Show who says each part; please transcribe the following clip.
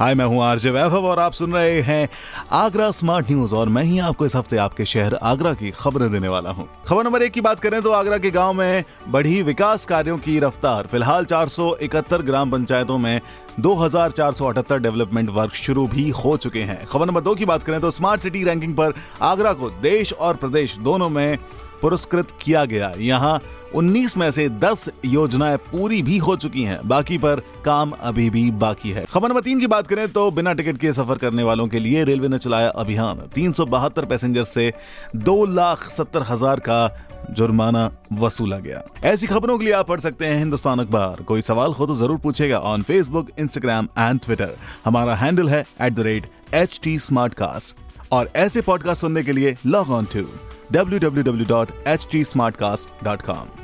Speaker 1: हाय, मैं हूँ आरजे वैभव और आप सुन रहे हैं आगरा स्मार्ट न्यूज़ और मैं ही आपको इस हफ़्ते आपके शहर आगरा की खबरें देने वाला हूँ। खबर नंबर एक की बात करें तो आगरा के गाँव में बढ़ी विकास कार्यों की रफ्तार। फ़िलहाल 471 ग्राम पंचायतों में 2478 डेवलपमेंट वर्क शुरू भी हो चुके हैं। खबर नंबर दो की बात करें तो स्मार्ट सिटी रैंकिंग पर आगरा को देश और प्रदेश दोनों में पुरस्कृत किया गया। यहाँ 19 में से 10 योजनाएँ पूरी भी हो चुकी हैं। बाकी पर काम अभी भी बाकी है। खबर नंबर तीन की बात करें तो बिना टिकट के सफ़र करने वालों के लिए रेलवे ने चलाया अभियान। तीन पैसेंजर से दो लाख सत्तर हज़ार का जुर्माना वसूला गया। ऐसी खबरों के लिए आप पढ़ सकते हैं हिंदुस्तान अखबार। कोई सवाल हो तो ज़रूर पूछेगा on Facebook Instagram and Twitter हमारा हैंडल है at the rate H T और ऐसे पॉडकास्ट सुनने के लिए लॉग ऑन टू www.htsmartcast.com